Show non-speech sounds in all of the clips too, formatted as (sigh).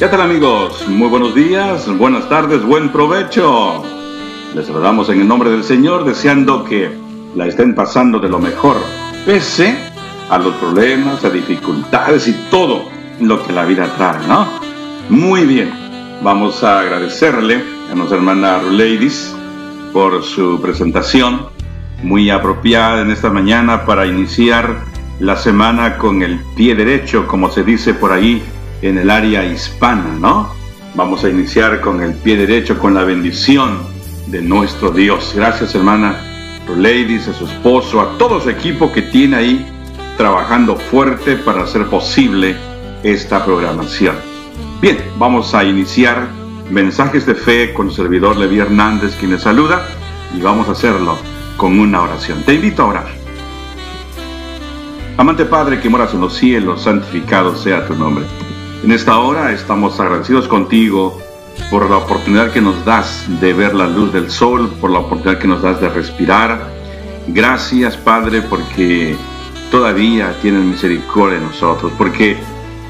¿Qué tal amigos? Muy buenos días, buenas tardes, buen provecho. Les saludamos en el nombre del Señor deseando que la estén pasando de lo mejor, pese a los problemas, a dificultades y todo lo que la vida trae, ¿no? Muy bien, vamos a agradecerle a nuestra hermana Ladies por su presentación, muy apropiada en esta mañana para iniciar la semana con el pie derecho, como se dice por ahí en el área hispana, ¿no? Vamos a iniciar con el pie derecho, con la bendición de nuestro Dios. Gracias, hermana Ladies, a su esposo, a todo su equipo que tiene ahí trabajando fuerte para hacer posible esta programación. Bien, vamos a iniciar mensajes de fe con el servidor Levi Hernández, quien les saluda, y vamos a hacerlo con una oración. Te invito a orar. Amante Padre que moras en los cielos, santificado sea tu nombre. En esta hora estamos agradecidos contigo por la oportunidad que nos das de ver la luz del sol, por la oportunidad que nos das de respirar. Gracias, Padre, porque todavía tienes misericordia de nosotros, porque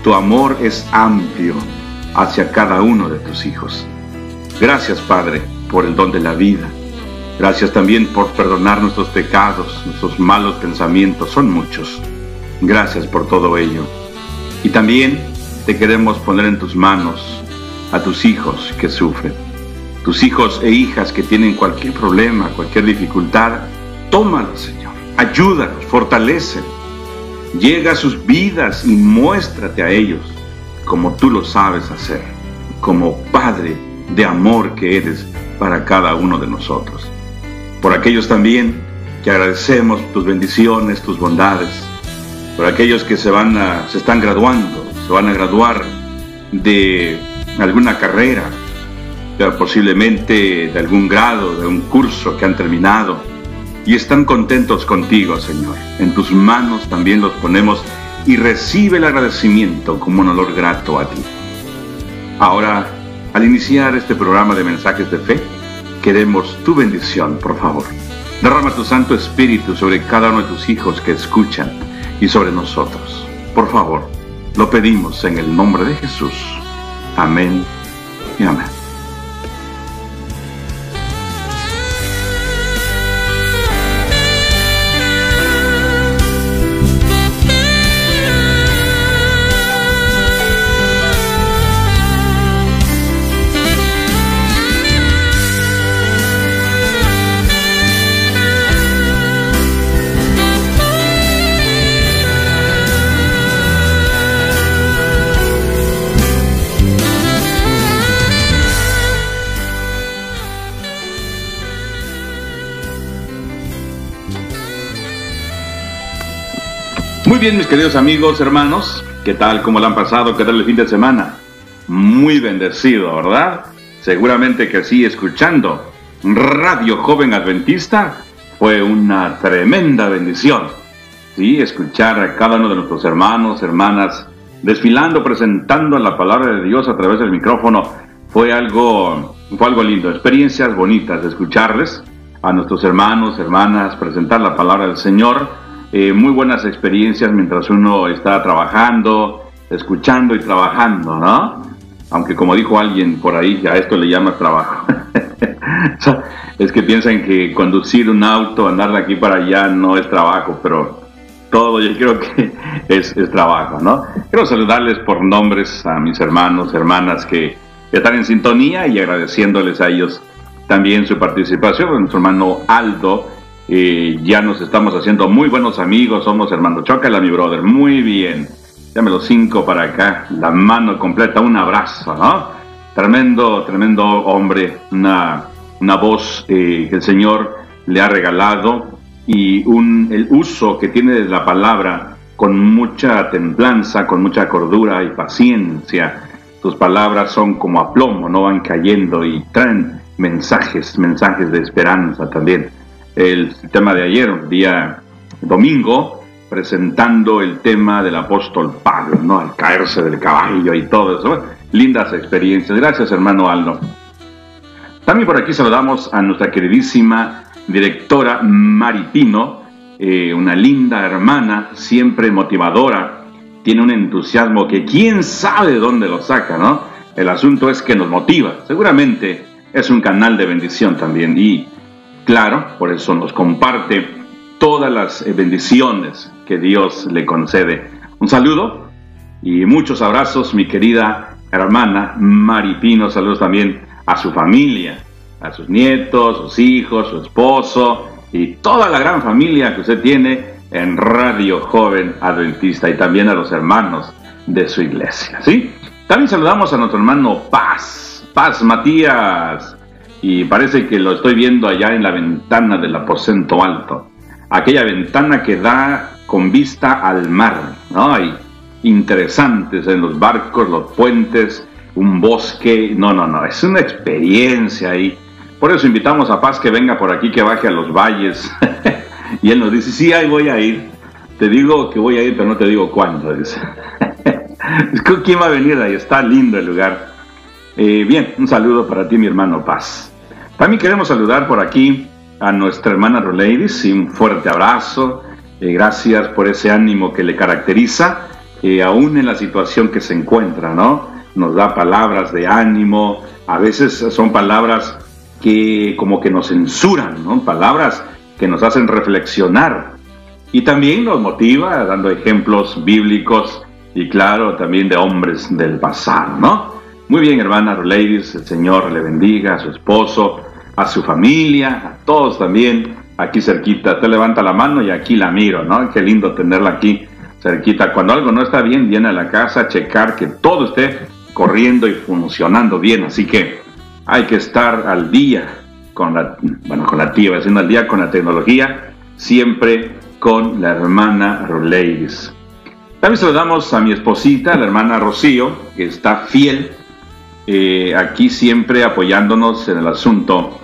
tu amor es amplio hacia cada uno de tus hijos. Gracias, Padre, por el don de la vida. Gracias también por perdonar nuestros pecados, nuestros malos pensamientos, son muchos. Gracias por todo ello. Y también te queremos poner en tus manos a tus hijos que sufren. Tus hijos e hijas que tienen cualquier problema, cualquier dificultad, tómalos, Señor. Ayúdalos, fortalece. Llega a sus vidas y muéstrate a ellos como tú lo sabes hacer, como Padre de amor que eres para cada uno de nosotros. Por aquellos también que agradecemos tus bendiciones, tus bondades, por aquellos que se van a, se están graduando, se van a graduar de alguna carrera, posiblemente de algún grado, de un curso que han terminado, y están contentos contigo, Señor. En tus manos también los ponemos y recibe el agradecimiento como un olor grato a ti. Ahora, al iniciar este programa de mensajes de fe, queremos tu bendición, por favor. Derrama tu Santo Espíritu sobre cada uno de tus hijos que escuchan y sobre nosotros. Por favor, lo pedimos en el nombre de Jesús. Amén y amén. Bien, mis queridos amigos, hermanos, ¿qué tal? ¿Cómo lo han pasado? ¿Qué tal el fin de semana? Muy bendecido, ¿verdad? Seguramente que sí, escuchando Radio Joven Adventista fue una tremenda bendición. Sí, escuchar a cada uno de nuestros hermanos, hermanas, desfilando, presentando la palabra de Dios a través del micrófono, fue algo, fue algo lindo. Experiencias bonitas escucharles a nuestros hermanos, hermanas, presentar la palabra del Señor eh, muy buenas experiencias mientras uno está trabajando, escuchando y trabajando, ¿no? Aunque como dijo alguien por ahí, a esto le llama trabajo. (laughs) es que piensan que conducir un auto, andar de aquí para allá no es trabajo, pero todo yo creo que (laughs) es, es trabajo, ¿no? Quiero saludarles por nombres a mis hermanos, hermanas que están en sintonía y agradeciéndoles a ellos también su participación. Nuestro hermano Aldo, ya nos estamos haciendo muy buenos amigos, somos hermano Chócala, mi brother, muy bien. Llame los cinco para acá, la mano completa, un abrazo, ¿no? Tremendo, tremendo hombre, una, una voz eh, que el Señor le ha regalado y un, el uso que tiene de la palabra con mucha templanza, con mucha cordura y paciencia. Tus palabras son como a plomo, no van cayendo y traen mensajes, mensajes de esperanza también el tema de ayer, día domingo, presentando el tema del apóstol Pablo, ¿no? Al caerse del caballo y todo eso. Lindas experiencias. Gracias, hermano Aldo. También por aquí saludamos a nuestra queridísima directora Maripino, eh, una linda hermana, siempre motivadora, tiene un entusiasmo que quién sabe de dónde lo saca, ¿no? El asunto es que nos motiva. Seguramente es un canal de bendición también. Y claro, por eso nos comparte todas las eh, bendiciones que Dios le concede. Un saludo y muchos abrazos, mi querida hermana Maripino. Saludos también a su familia, a sus nietos, sus hijos, su esposo y toda la gran familia que usted tiene en Radio Joven Adventista y también a los hermanos de su iglesia. ¿sí? También saludamos a nuestro hermano Paz, Paz Matías, y parece que lo estoy viendo allá en la ventana del aposento alto, aquella ventana que da con vista al mar. Hay interesantes en los barcos, los puentes, un bosque, no, no, no, es una experiencia ahí. Por eso invitamos a Paz que venga por aquí, que baje a los valles. (laughs) y él nos dice, sí, ahí voy a ir. Te digo que voy a ir, pero no te digo cuándo, dice. (laughs) ¿Quién va a venir ahí? Está lindo el lugar. Eh, bien, un saludo para ti, mi hermano Paz. También queremos saludar por aquí a nuestra hermana Roleidis y un fuerte abrazo. Eh, gracias por ese ánimo que le caracteriza, eh, aún en la situación que se encuentra, ¿no? Nos da palabras de ánimo, a veces son palabras que como que nos censuran, ¿no? Palabras que nos hacen reflexionar. Y también nos motiva dando ejemplos bíblicos y claro, también de hombres del pasado, ¿no? Muy bien, hermana Ladies, el Señor le bendiga a su esposo, a su familia, a todos también, aquí cerquita. Usted levanta la mano y aquí la miro, ¿no? Qué lindo tenerla aquí cerquita. Cuando algo no está bien, viene a la casa a checar que todo esté corriendo y funcionando bien. Así que hay que estar al día con la, bueno, con la tía, haciendo al día con la tecnología, siempre con la hermana Ladies. También saludamos a mi esposita, la hermana Rocío, que está fiel eh, aquí siempre apoyándonos en el asunto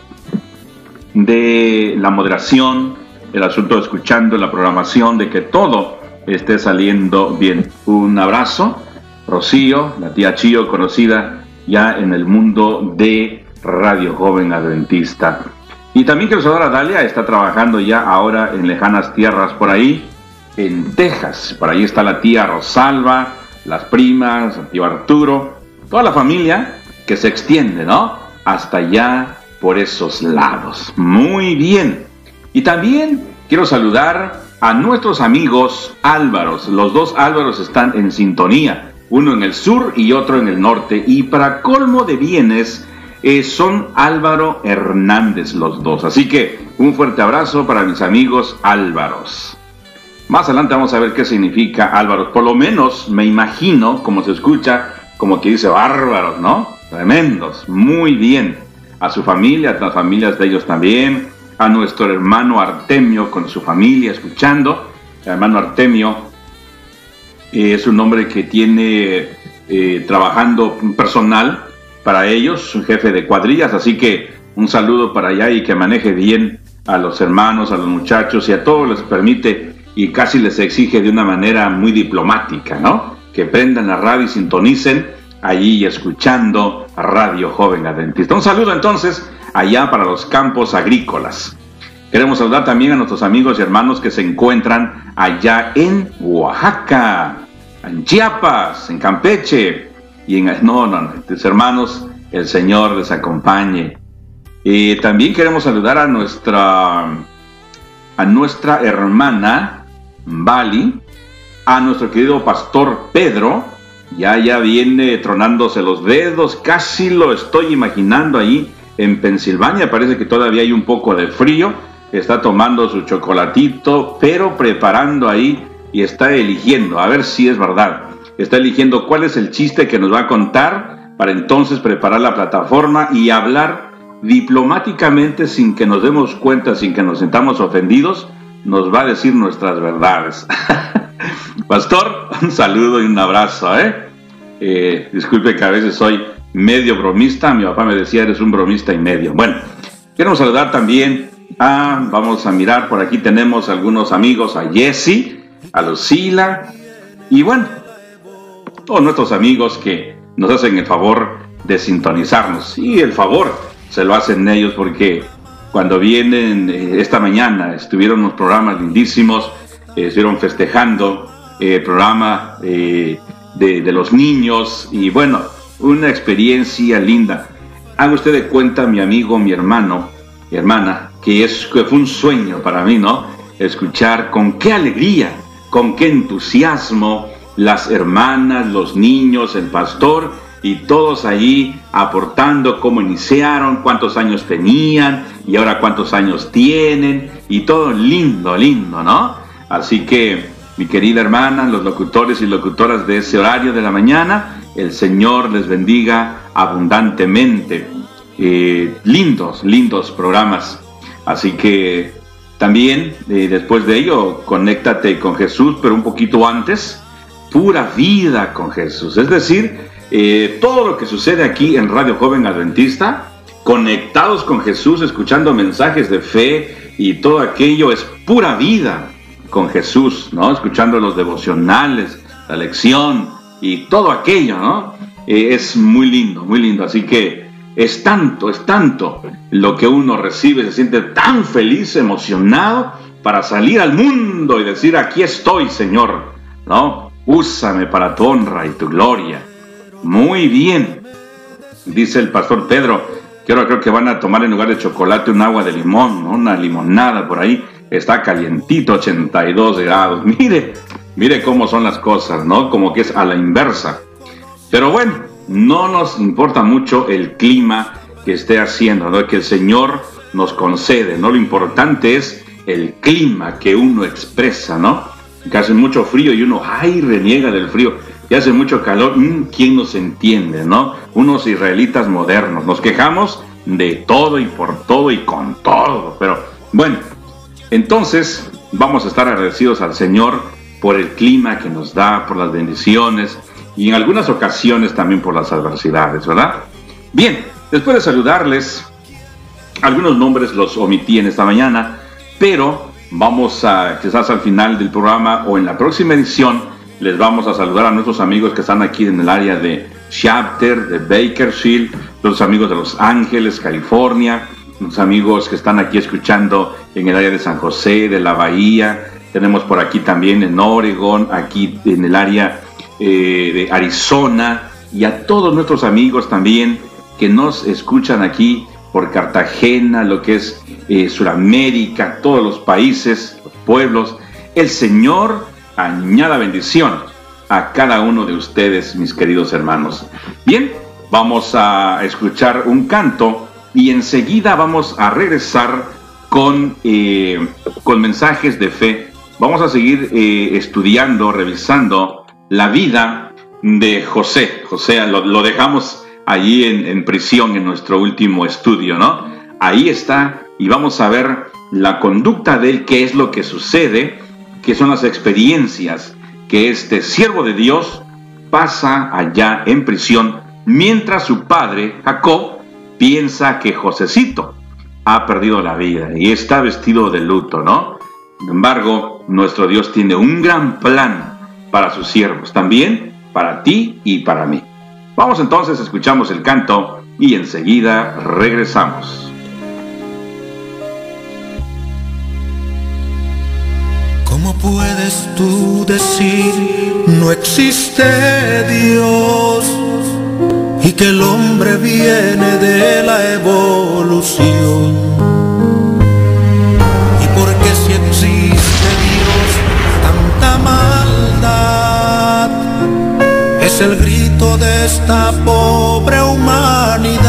de la moderación, el asunto de escuchando la programación, de que todo esté saliendo bien. Un abrazo, Rocío, la tía Chío, conocida ya en el mundo de Radio Joven Adventista. Y también quiero saludar a Dalia, está trabajando ya ahora en lejanas tierras por ahí, en Texas. Por ahí está la tía Rosalba, las primas, el tío Arturo, toda la familia que se extiende, ¿no? Hasta allá por esos lados. Muy bien. Y también quiero saludar a nuestros amigos Álvaros. Los dos Álvaros están en sintonía, uno en el sur y otro en el norte. Y para colmo de bienes, eh, son Álvaro Hernández los dos. Así que un fuerte abrazo para mis amigos Álvaros. Más adelante vamos a ver qué significa Álvaro. Por lo menos me imagino, como se escucha, como que dice bárbaros, ¿no? Tremendos, muy bien. A su familia, a las familias de ellos también. A nuestro hermano Artemio con su familia escuchando. El hermano Artemio eh, es un hombre que tiene eh, trabajando personal para ellos, un jefe de cuadrillas, así que un saludo para allá y que maneje bien a los hermanos, a los muchachos y a todos les permite y casi les exige de una manera muy diplomática, ¿no? Que prendan la radio y sintonicen allí escuchando Radio Joven Adventista. Un saludo entonces allá para los campos agrícolas. Queremos saludar también a nuestros amigos y hermanos que se encuentran allá en Oaxaca, en Chiapas, en Campeche y en... No, no, no, hermanos, el Señor les acompañe. Y también queremos saludar a nuestra, a nuestra hermana Bali, a nuestro querido pastor Pedro, ya ya viene tronándose los dedos, casi lo estoy imaginando ahí en Pensilvania, parece que todavía hay un poco de frío, está tomando su chocolatito, pero preparando ahí y está eligiendo, a ver si es verdad, está eligiendo cuál es el chiste que nos va a contar para entonces preparar la plataforma y hablar diplomáticamente sin que nos demos cuenta, sin que nos sentamos ofendidos, nos va a decir nuestras verdades. (laughs) Pastor, un saludo y un abrazo, ¿eh? ¿Eh? Disculpe que a veces soy medio bromista, mi papá me decía, eres un bromista y medio. Bueno, queremos saludar también a, vamos a mirar, por aquí tenemos algunos amigos, a Jesse, a Lucila, y bueno, todos nuestros amigos que nos hacen el favor de sintonizarnos. Y el favor se lo hacen ellos porque cuando vienen eh, esta mañana, estuvieron unos programas lindísimos, eh, estuvieron festejando el programa de, los niños y bueno, una experiencia linda. Haga usted de cuenta, mi amigo, mi hermano, mi hermana, que, es, que fue un sueño para mí, ¿no? Escuchar con qué alegría, con qué entusiasmo las hermanas, los niños, el pastor y todos allí aportando cómo iniciaron, cuántos años tenían y ahora cuántos años tienen y todo lindo, lindo, ¿no? Así que mi querida hermana, los locutores y locutoras de ese horario de la mañana, el Señor les bendiga abundantemente. Eh, lindos, lindos programas. Así que también eh, después de ello, conéctate con Jesús, pero un poquito antes, pura vida con Jesús. Es decir, eh, todo lo que sucede aquí en Radio Joven Adventista, conectados con Jesús, escuchando mensajes de fe y todo aquello es pura vida con Jesús, ¿no? Escuchando los devocionales, la lección y todo aquello, ¿no? Eh, es muy lindo, muy lindo. Así que es tanto, es tanto lo que uno recibe, se siente tan feliz, emocionado para salir al mundo y decir, aquí estoy, Señor, ¿no? Úsame para tu honra y tu gloria. Muy bien, dice el pastor Pedro, que creo que van a tomar en lugar de chocolate un agua de limón, ¿no? una limonada por ahí. Está calientito, 82 grados. (laughs) Mire, mire cómo son las cosas, ¿no? Como que es a la inversa. Pero bueno, no nos importa mucho el clima que esté haciendo, ¿no? Que el Señor nos concede, ¿no? Lo importante es el clima que uno expresa, ¿no? Que hace mucho frío y uno, ay, reniega del frío. Y hace mucho calor, mm, ¿quién nos entiende, no? Unos israelitas modernos. Nos quejamos de todo y por todo y con todo. Pero bueno, entonces vamos a estar agradecidos al Señor por el clima que nos da, por las bendiciones, y en algunas ocasiones también por las adversidades, ¿verdad? Bien, después de saludarles, algunos nombres los omití en esta mañana, pero vamos a, quizás al final del programa o en la próxima edición, les vamos a saludar a nuestros amigos que están aquí en el área de Chapter, de Bakersfield, los amigos de Los Ángeles, California, los amigos que están aquí escuchando en el área de San José, de la Bahía, tenemos por aquí también en Oregon, aquí en el área eh, de Arizona y a todos nuestros amigos también que nos escuchan aquí por Cartagena, lo que es eh, Sudamérica, todos los países, los pueblos. El Señor añada bendición a cada uno de ustedes, mis queridos hermanos. Bien, vamos a escuchar un canto y enseguida vamos a regresar con, eh, con mensajes de fe. Vamos a seguir estudiando, revisando la vida de José. José lo, dejamos allí en, prisión en nuestro último estudio, ¿no? Ahí está y vamos a ver la conducta de él, qué es lo que sucede, qué son las experiencias que este siervo de Dios pasa allá en prisión, mientras su padre, Jacob, piensa que Josecito ha perdido la vida y está vestido de luto, ¿no? Sin embargo, nuestro Dios tiene un gran plan para sus siervos, también para ti y para mí. Vamos entonces, escuchamos el canto y enseguida regresamos. ¿Cómo puedes tú decir no existe Dios que el hombre viene de la evolución? es el grito de esta pobre humanidad.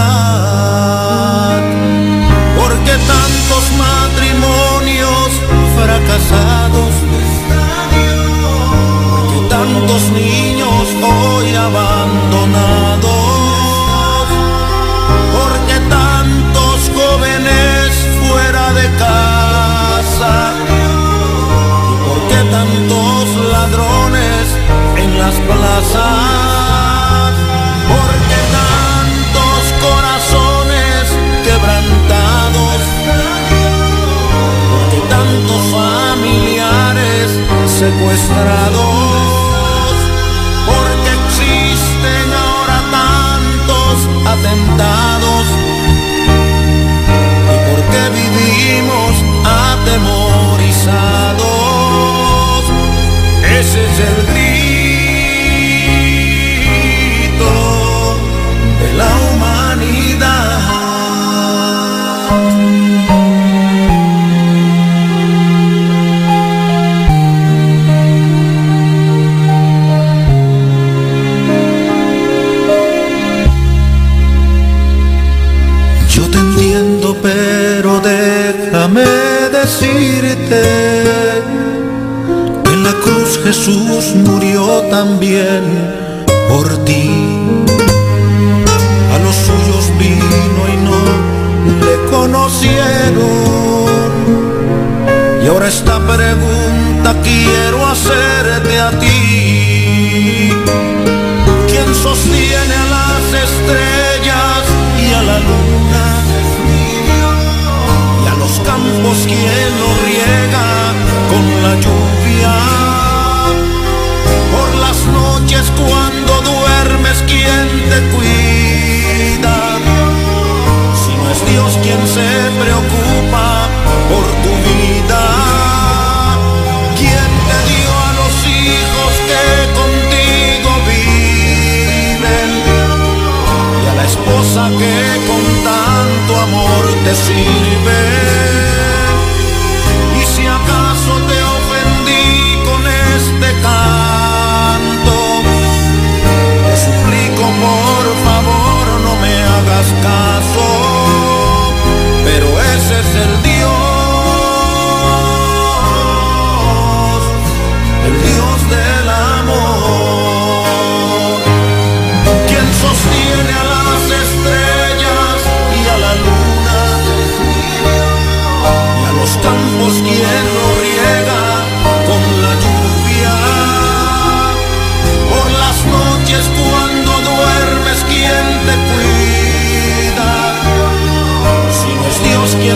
Te sirve.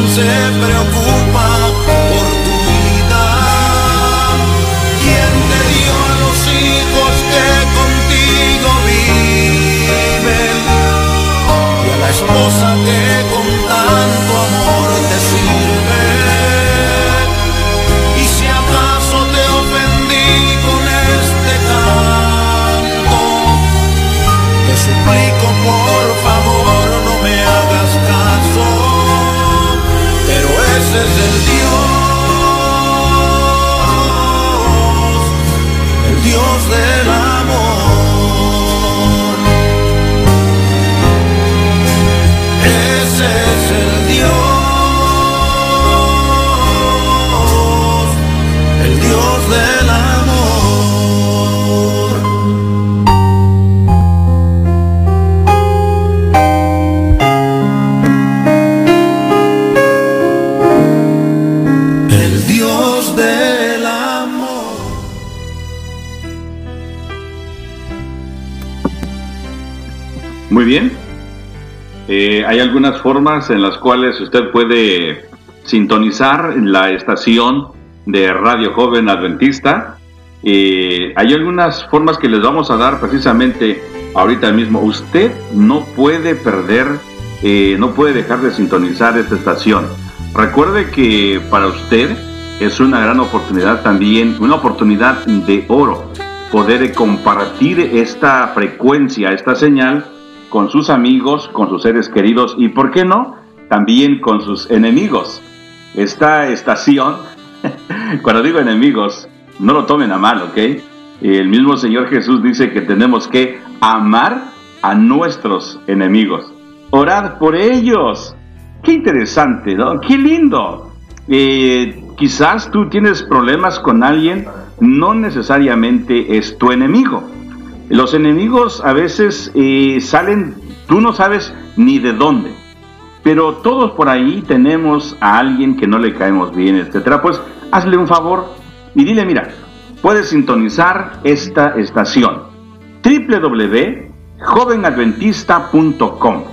Se preocupa por tu vida. ¿Quién te dio a los hijos que contigo viven? Y a la esposa que es el Dios, hay algunas formas en las cuales usted puede sintonizar la estación de Radio Joven Adventista. Eh, hay algunas formas que les vamos a dar precisamente ahorita mismo. Usted no puede perder, eh, no puede dejar de sintonizar esta estación. Recuerde que para usted es una gran oportunidad también, una oportunidad de oro, poder compartir esta frecuencia, esta señal con sus amigos, con sus seres queridos y, ¿por qué no?, también con sus enemigos. Esta estación, (laughs) cuando digo enemigos, no lo tomen a mal, ¿ok? El mismo Señor Jesús dice que tenemos que amar a nuestros enemigos. Orad por ellos. Qué interesante, ¿no? Qué lindo. Eh, quizás tú tienes problemas con alguien, no necesariamente es tu enemigo. Los enemigos a veces eh, salen, tú no sabes ni de dónde, pero todos por ahí tenemos a alguien que no le caemos bien, etcétera. Pues hazle un favor y dile, mira, puedes sintonizar esta estación www.jovenadventista.com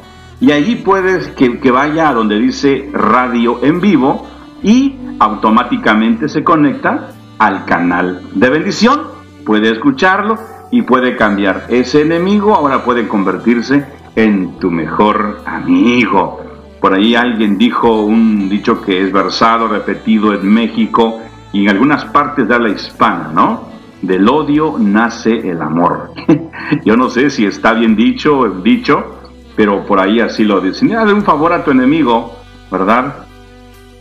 y allí puedes que, que vaya a donde dice radio en vivo y automáticamente se conecta al canal de bendición. Puede escucharlo y puede cambiar. Ese enemigo ahora puede convertirse en tu mejor amigo. Por ahí alguien dijo un dicho que es versado, repetido en México y en algunas partes de la hispana, ¿no? Del odio nace el amor. (laughs) Yo no sé si está bien dicho o dicho, pero por ahí así lo dicen. Hazle un favor a tu enemigo, ¿verdad?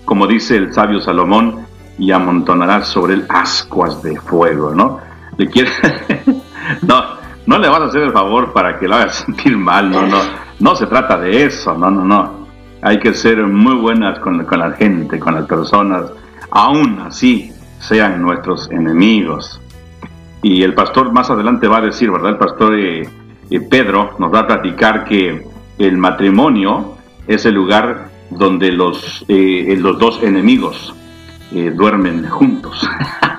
Como dice el sabio Salomón, y amontonarás sobre él ascuas de fuego, ¿no? Le quiere... (laughs) no, no le vas a hacer el favor para que lo hagas (laughs) sentir mal, no, no. No se trata de eso, no, no, no. Hay que ser muy buenas con, la gente, con las personas. aún así sean nuestros enemigos. Y el pastor más adelante va a decir, ¿verdad? El pastor eh, eh, Pedro nos va a platicar que el matrimonio es el lugar donde los, eh, los dos enemigos duermen juntos.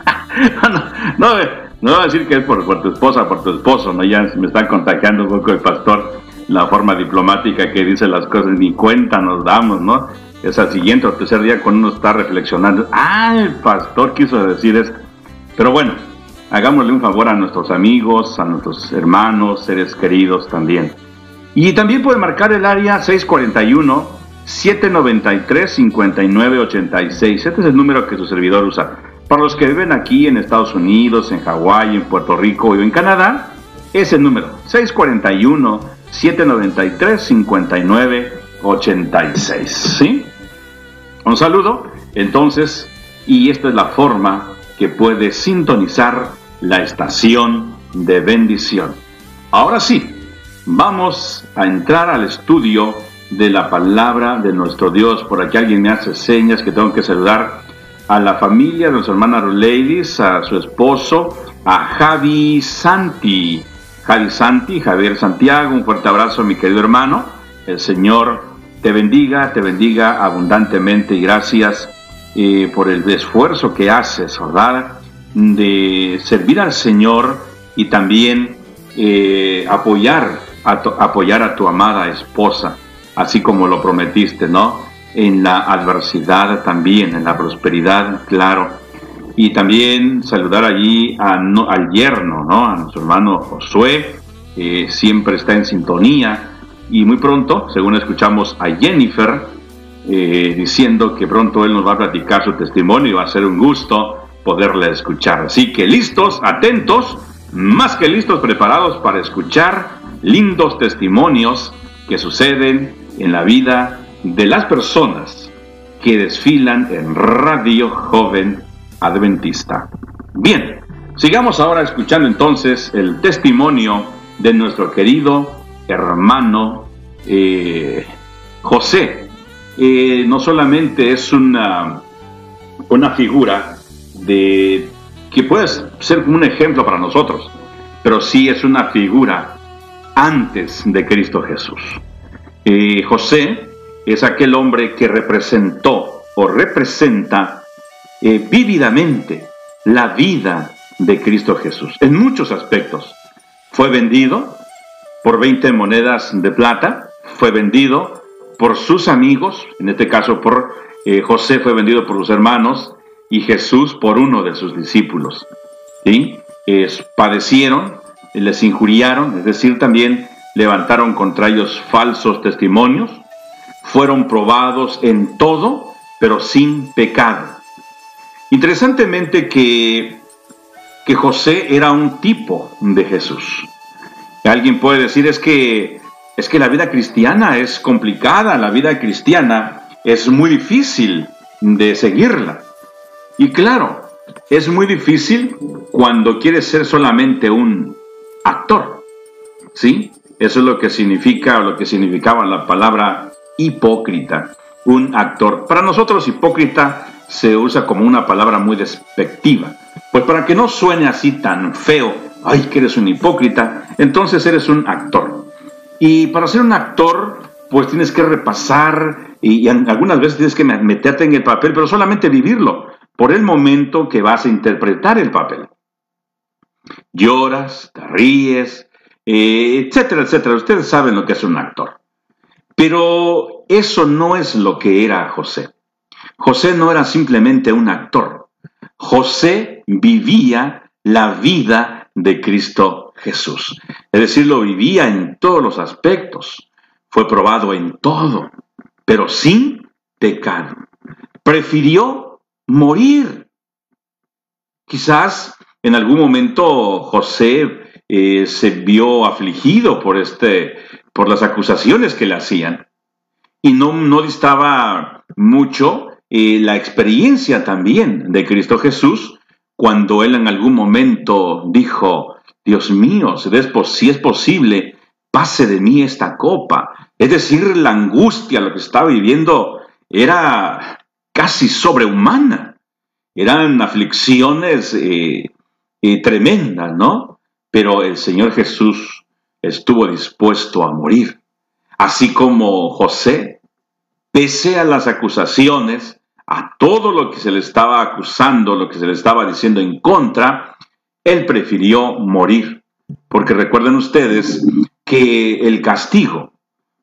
(laughs) no, no, voy a decir que es por, tu esposa, por tu esposo, ¿no? Ya me está contagiando un poco el pastor la forma diplomática que dice las cosas, ni cuenta nos damos, ¿no? Es al siguiente o tercer día cuando uno está reflexionando, ah, el pastor quiso decir eso. Pero bueno, hagámosle un favor a nuestros amigos, a nuestros hermanos, seres queridos también. Y también puede marcar el área 641 793 5986. Este es el número que su servidor usa. Para los que viven aquí en Estados Unidos, en Hawái, en Puerto Rico o en Canadá, es el número 641 793 59 86. ¿Sí? Un saludo, entonces, y esta es la forma que puede sintonizar la estación de bendición. Ahora sí, vamos a entrar al estudio de la palabra de nuestro Dios. Por aquí alguien me hace señas que tengo que saludar a la familia de nuestra hermana Ladies, a su esposo, a Javi Santi, Javi Santi, Javier Santiago, un fuerte abrazo mi querido hermano. El Señor te bendiga, te bendiga abundantemente y gracias eh, por el esfuerzo que haces, ¿verdad? De servir al Señor y también eh, apoyar, a apoyar a tu amada esposa, así como lo prometiste, ¿no? En la adversidad también, en la prosperidad, claro y también saludar allí al yerno, ¿no? a nuestro hermano Josué, siempre está en sintonía. Y muy pronto, según escuchamos a Jennifer, eh, diciendo que pronto él nos va a platicar su testimonio y va a ser un gusto poderle escuchar. Así que listos, atentos, más que listos, preparados para escuchar lindos testimonios que suceden en la vida de las personas que desfilan en Radio Joven adventista. Bien, sigamos ahora escuchando entonces el testimonio de nuestro querido hermano eh, José. Eh, no solamente es una, una figura de que puede ser un ejemplo para nosotros, pero sí es una figura antes de Cristo Jesús. Eh, José es aquel hombre que representó o representa eh, vívidamente la vida de Cristo Jesús, en muchos aspectos. Fue vendido por 20 monedas de plata, fue vendido por sus amigos, en este caso por eh, José fue vendido por sus hermanos y Jesús por uno de sus discípulos. ¿sí? padecieron, les injuriaron, es decir, también levantaron contra ellos falsos testimonios, fueron probados en todo, pero sin pecado. Interesantemente que, que José era un tipo de Jesús. Alguien puede decir es que es que la vida cristiana es complicada, la vida cristiana es muy difícil de seguirla. Y claro, es muy difícil cuando quieres ser solamente un actor. ¿Sí? Eso es lo que significa o lo que significaba la palabra hipócrita, un actor. Para nosotros hipócrita se usa como una palabra muy despectiva. Pues para que no suene así tan feo, ay, que eres un hipócrita, entonces eres un actor. Y para ser un actor, pues tienes que repasar y, algunas veces tienes que meterte en el papel, pero solamente vivirlo por el momento que vas a interpretar el papel. Lloras, te ríes, eh, etcétera, etcétera. Ustedes saben lo que es un actor. Pero eso no es lo que era José. José no era simplemente un actor. José vivía la vida de Cristo Jesús. Es decir, lo vivía en todos los aspectos. Fue probado en todo, pero sin pecado. Prefirió morir. Quizás en algún momento José eh, se vio afligido por, este, por las acusaciones que le hacían y no, no distaba mucho y la experiencia también de Cristo Jesús cuando Él en algún momento dijo, Dios mío, si es posible, pase de mí esta copa. Es decir, la angustia, lo que estaba viviendo, era casi sobrehumana. eran aflicciones eh, eh, tremendas, ¿no? Pero el Señor Jesús estuvo dispuesto a morir, así como José, pese a las acusaciones, a todo lo que se le estaba acusando, lo que se le estaba diciendo en contra, él prefirió morir. Porque recuerden ustedes que el castigo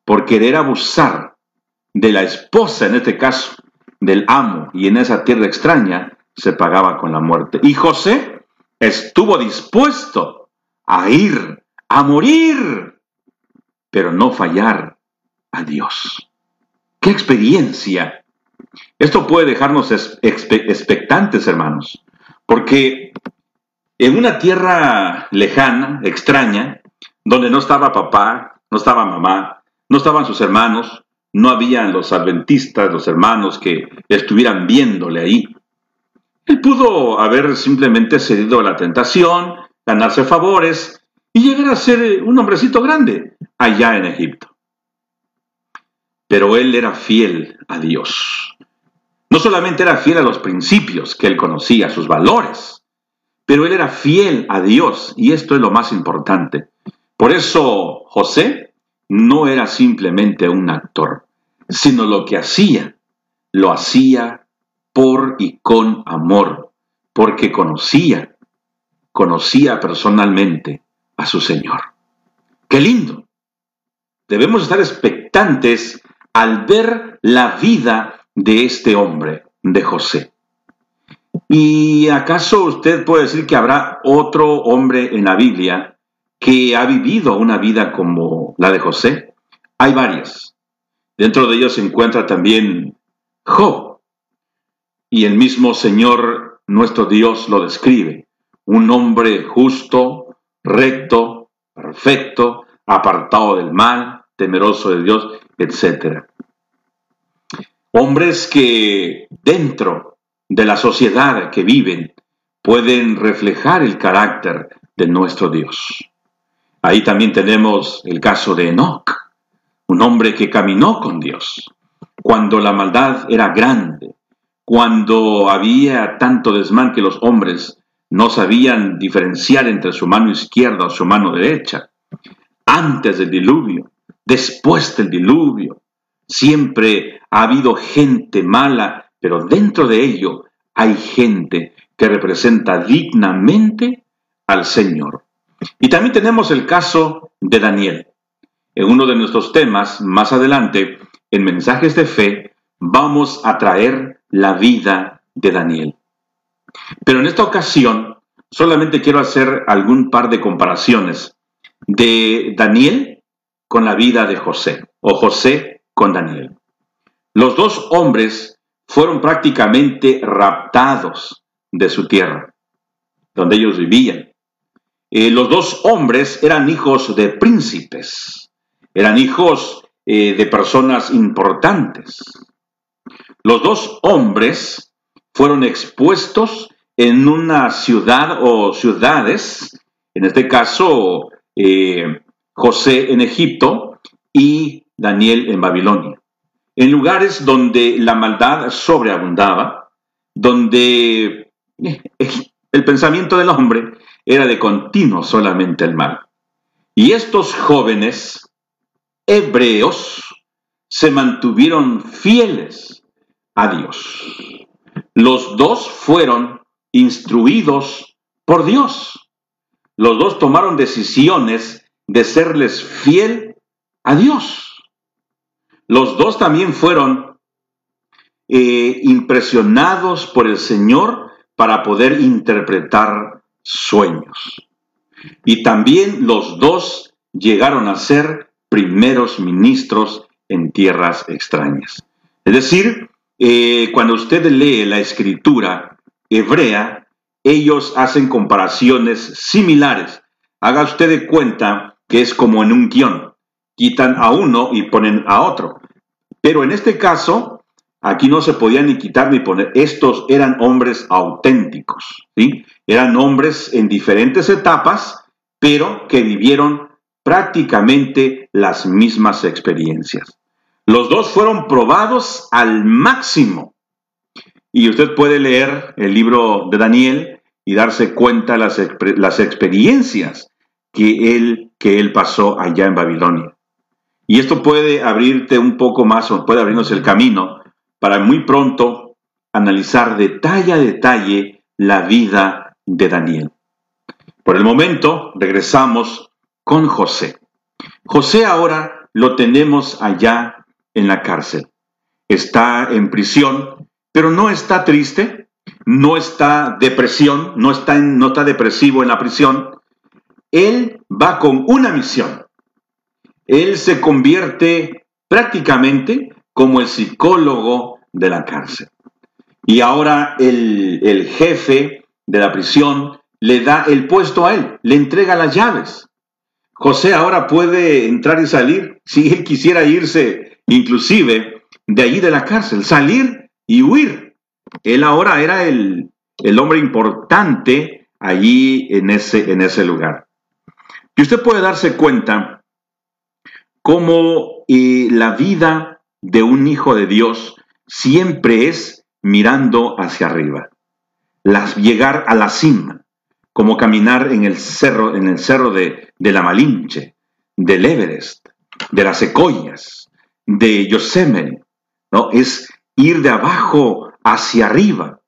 por querer abusar de la esposa, en este caso, del amo, y en esa tierra extraña, se pagaba con la muerte. Y José estuvo dispuesto a ir, a morir, pero no fallar a Dios. ¡Qué experiencia! Esto puede dejarnos expectantes, hermanos, porque en una tierra lejana, extraña, donde no estaba papá, no estaba mamá, no estaban sus hermanos, no habían los adventistas, los hermanos que estuvieran viéndole ahí. Él pudo haber simplemente cedido a la tentación, ganarse favores y llegar a ser un hombrecito grande allá en Egipto. Pero él era fiel a Dios. No solamente era fiel a los principios que él conocía, sus valores, pero él era fiel a Dios y esto es lo más importante. Por eso José no era simplemente un actor, sino lo que hacía, lo hacía por y con amor, porque conocía, conocía personalmente a su Señor. ¡Qué lindo! Debemos estar expectantes al ver la vida de este hombre, de José. ¿Y acaso usted puede decir que habrá otro hombre en la Biblia que ha vivido una vida como la de José? Hay varias. Dentro de ellos se encuentra también Job. Y el mismo Señor, nuestro Dios, lo describe. Un hombre justo, recto, perfecto, apartado del mal, temeroso de Dios, etc. Hombres que dentro de la sociedad que viven pueden reflejar el carácter de nuestro Dios. Ahí también tenemos el caso de Enoch, un hombre que caminó con Dios cuando la maldad era grande, cuando había tanto desmán que los hombres no sabían diferenciar entre su mano izquierda o su mano derecha, antes del diluvio, después del diluvio. Siempre ha habido gente mala, pero dentro de ello hay gente que representa dignamente al Señor. Y también tenemos el caso de Daniel. En uno de nuestros temas, más adelante, en Mensajes de Fe, vamos a traer la vida de Daniel. Pero en esta ocasión, solamente quiero hacer algún par de comparaciones de Daniel con la vida de José, o José con Daniel. Los dos hombres fueron prácticamente raptados de su tierra, donde ellos vivían. Eh, los dos hombres eran hijos de príncipes, eran hijos eh, de personas importantes. Los dos hombres fueron expuestos en una ciudad o ciudades, en este caso eh, José en Egipto y Daniel en Babilonia. En lugares donde la maldad sobreabundaba, donde el pensamiento del hombre era de continuo solamente el mal. Y estos jóvenes hebreos se mantuvieron fieles a Dios. Los dos fueron instruidos por Dios. Los dos tomaron decisiones de serles fiel a Dios. Los dos también fueron eh, impresionados por el Señor para poder interpretar sueños. Y también los dos llegaron a ser primeros ministros en tierras extrañas. Es decir, eh, cuando usted lee la escritura hebrea, ellos hacen comparaciones similares. Haga usted de cuenta que es como en un guion. Quitan a uno y ponen a otro. Pero en este caso, aquí no se podía ni quitar ni poner. Estos eran hombres auténticos, ¿sí? Eran hombres en diferentes etapas, pero que vivieron prácticamente las mismas experiencias. Los dos fueron probados al máximo. Y usted puede leer el libro de Daniel y darse cuenta las, las experiencias que él, que él pasó allá en Babilonia. Y esto puede abrirte un poco más, o puede abrirnos el camino para muy pronto analizar detalle a detalle la vida de Daniel. Por el momento, regresamos con José. José ahora lo tenemos allá en la cárcel. Está en prisión, pero no está triste, no está depresión, no está, no depresivo en la prisión. Él va con una misión él se convierte prácticamente como el psicólogo de la cárcel. Y ahora el, jefe de la prisión le da el puesto a él, le entrega las llaves. José ahora puede entrar y salir si él quisiera irse inclusive de allí de la cárcel, salir y huir. Él ahora era el, el hombre importante allí en ese, en ese lugar. Y usted puede darse cuenta cómo eh, la vida de un hijo de Dios siempre es mirando hacia arriba, las, llegar a la cima, como caminar en el cerro, en el cerro de, de la Malinche, del Everest, de las Secoyas, de Yosemite, ¿no? Es ir de abajo hacia arriba.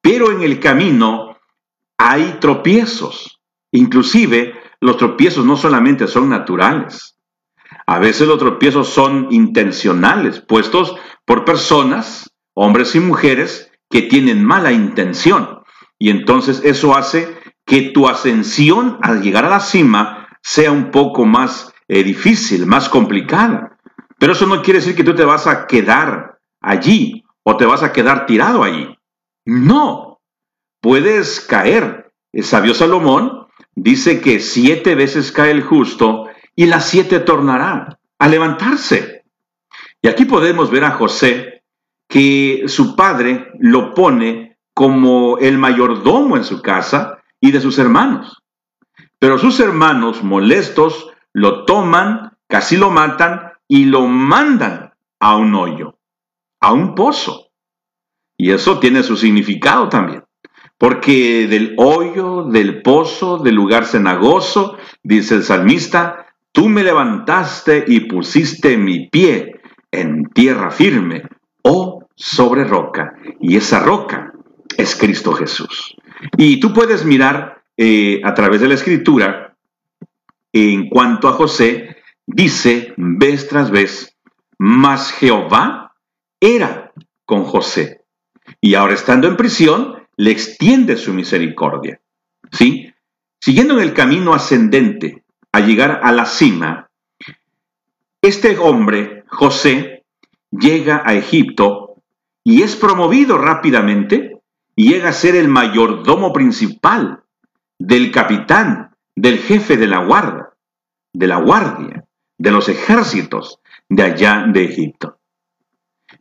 Pero en el camino hay tropiezos. Inclusive los tropiezos no solamente son naturales, a veces los tropiezos son intencionales, puestos por personas, hombres y mujeres, que tienen mala intención. Y entonces eso hace que tu ascensión al llegar a la cima sea un poco más eh, difícil, más complicada. Pero eso no quiere decir que tú te vas a quedar allí o te vas a quedar tirado allí. No, puedes caer. El sabio Salomón dice que siete veces cae el justo y las siete tornará a levantarse. Y aquí podemos ver a José que su padre lo pone como el mayordomo en su casa y de sus hermanos. Pero sus hermanos molestos lo toman, casi lo matan y lo mandan a un hoyo, a un pozo. Y eso tiene su significado también. Porque del hoyo, del pozo, del lugar cenagoso, dice el salmista, Tú me levantaste y pusiste mi pie en tierra firme o sobre roca. Y esa roca es Cristo Jesús. Y tú puedes mirar eh, a través de la escritura, en cuanto a José, dice vez tras vez, mas Jehová era con José. Y ahora estando en prisión, le extiende su misericordia. ¿Sí? Siguiendo en el camino ascendente a llegar a la cima, este hombre, José, llega a Egipto y es promovido rápidamente y llega a ser el mayordomo principal del capitán, del jefe de la guardia, de la guardia, de los ejércitos de allá de Egipto.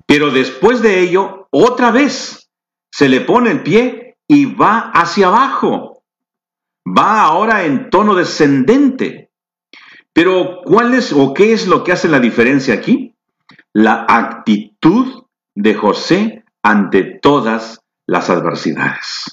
Pero después de ello, otra vez se le pone el pie y va hacia abajo va ahora en tono descendente. Pero ¿cuál es o qué es lo que hace la diferencia aquí? La actitud de José ante todas las adversidades.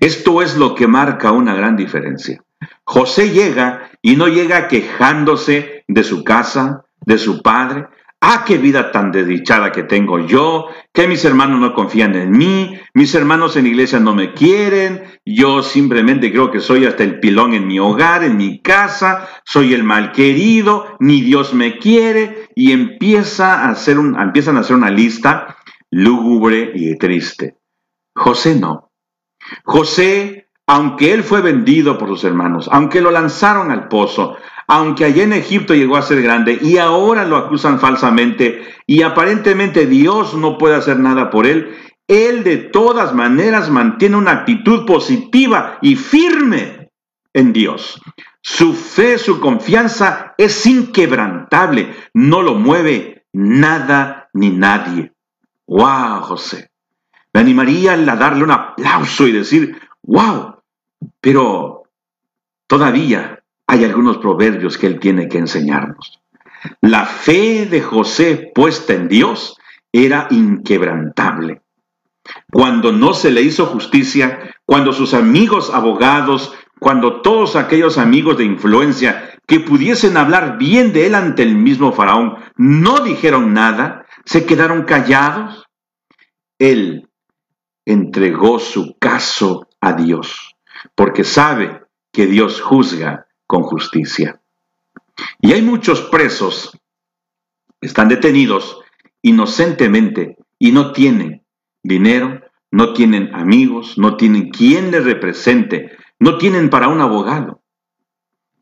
Esto es lo que marca una gran diferencia. José llega y no llega quejándose de su casa, de su padre, Ah, qué vida tan desdichada que tengo yo, que mis hermanos no confían en mí, mis hermanos en iglesia no me quieren, yo simplemente creo que soy hasta el pilón en mi hogar, en mi casa, soy el mal querido, ni Dios me quiere, y empieza a hacer un, empiezan a hacer una lista lúgubre y triste. José no. José aunque él fue vendido por sus hermanos, aunque lo lanzaron al pozo, aunque allá en Egipto llegó a ser grande y ahora lo acusan falsamente y aparentemente Dios no puede hacer nada por él, él de todas maneras mantiene una actitud positiva y firme en Dios. Su fe, su confianza es inquebrantable, no lo mueve nada ni nadie. ¡Wow, José! Me animaría a darle un aplauso y decir, ¡Wow! Pero todavía hay algunos proverbios que él tiene que enseñarnos. La fe de José puesta en Dios era inquebrantable. cuando no se le hizo justicia, cuando sus amigos abogados, cuando todos aquellos amigos de influencia que pudiesen hablar bien de él ante el mismo faraón no dijeron nada, se quedaron callados, él entregó su caso a Dios, porque sabe que Dios juzga con justicia. Y hay muchos presos, están detenidos inocentemente y no tienen dinero, no tienen amigos, no tienen quien les represente, no tienen para un abogado.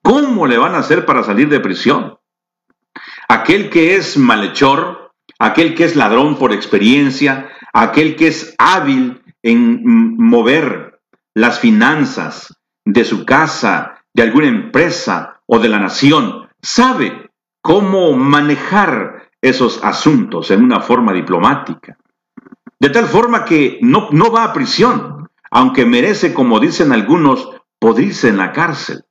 ¿Cómo le van a hacer para salir de prisión? Aquel que es malhechor, aquel que es ladrón por experiencia, aquel que es hábil en mover las finanzas de su casa, de alguna empresa o de la nación, sabe cómo manejar esos asuntos en una forma diplomática. De tal forma que no, no va a prisión, aunque merece, como dicen algunos, podrirse en la cárcel.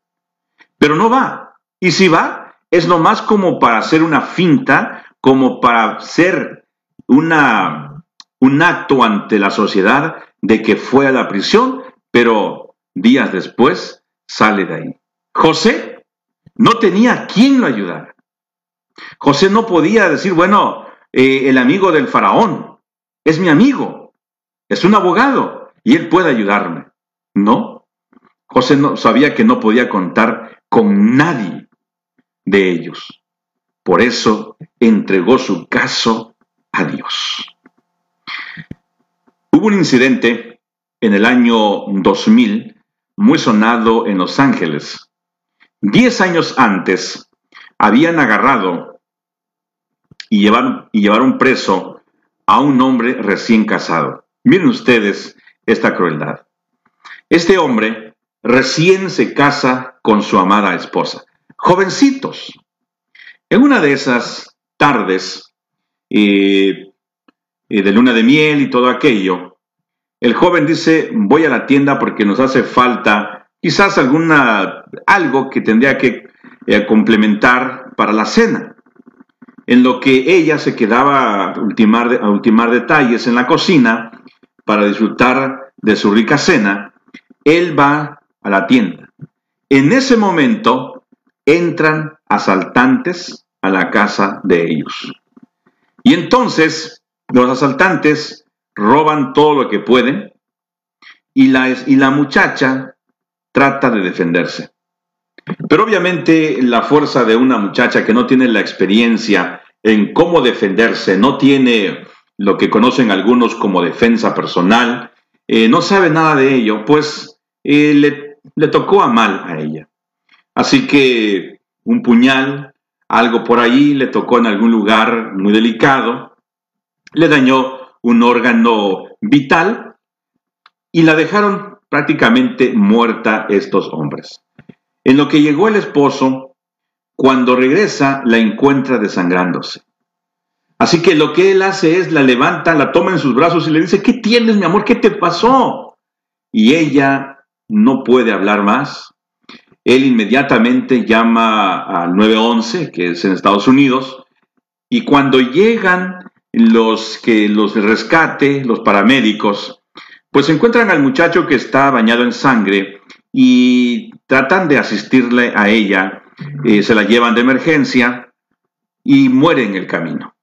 Pero no va. Y si va, es nomás como para hacer una finta, como para hacer una, un acto ante la sociedad de que fue a la prisión, pero días después sale de ahí. José no tenía quien lo ayudara. José no podía decir, bueno, eh, el amigo del faraón es mi amigo, es un abogado y él puede ayudarme. No, José no, sabía que no podía contar con nadie de ellos. Por eso entregó su caso a Dios. Hubo un incidente en el año 2000 muy sonado en Los Ángeles. Diez años antes habían agarrado y llevaron, preso a un hombre recién casado. Miren ustedes esta crueldad. Este hombre recién se casa con su amada esposa. Jovencitos. En una de esas tardes eh, eh, de luna de miel y todo aquello, el joven dice, voy a la tienda porque nos hace falta quizás alguna, algo que tendría que eh, complementar para la cena. En lo que ella se quedaba a ultimar, a ultimar detalles en la cocina para disfrutar de su rica cena, él va a la tienda. En ese momento entran asaltantes a la casa de ellos. Y entonces los asaltantes roban todo lo que pueden y la, y la muchacha trata de defenderse. Pero obviamente la fuerza de una muchacha que no tiene la experiencia en cómo defenderse, no tiene lo que conocen algunos como defensa personal, eh, no sabe nada de ello, pues eh, le, le tocó a mal a ella. Así que un puñal, algo por ahí, le tocó en algún lugar muy delicado, le dañó un órgano vital y la dejaron prácticamente muerta estos hombres. En lo que llegó el esposo, cuando regresa, la encuentra desangrándose. Así que lo que él hace es la levanta, la toma en sus brazos y le dice, ¿qué tienes, mi amor? ¿Qué te pasó? Y ella no puede hablar más. Él inmediatamente llama al 911, que es en Estados Unidos, y cuando llegan los que los rescate, los paramédicos, pues encuentran al muchacho que está bañado en sangre y tratan de asistirle a ella, eh, se la llevan de emergencia y muere en el camino.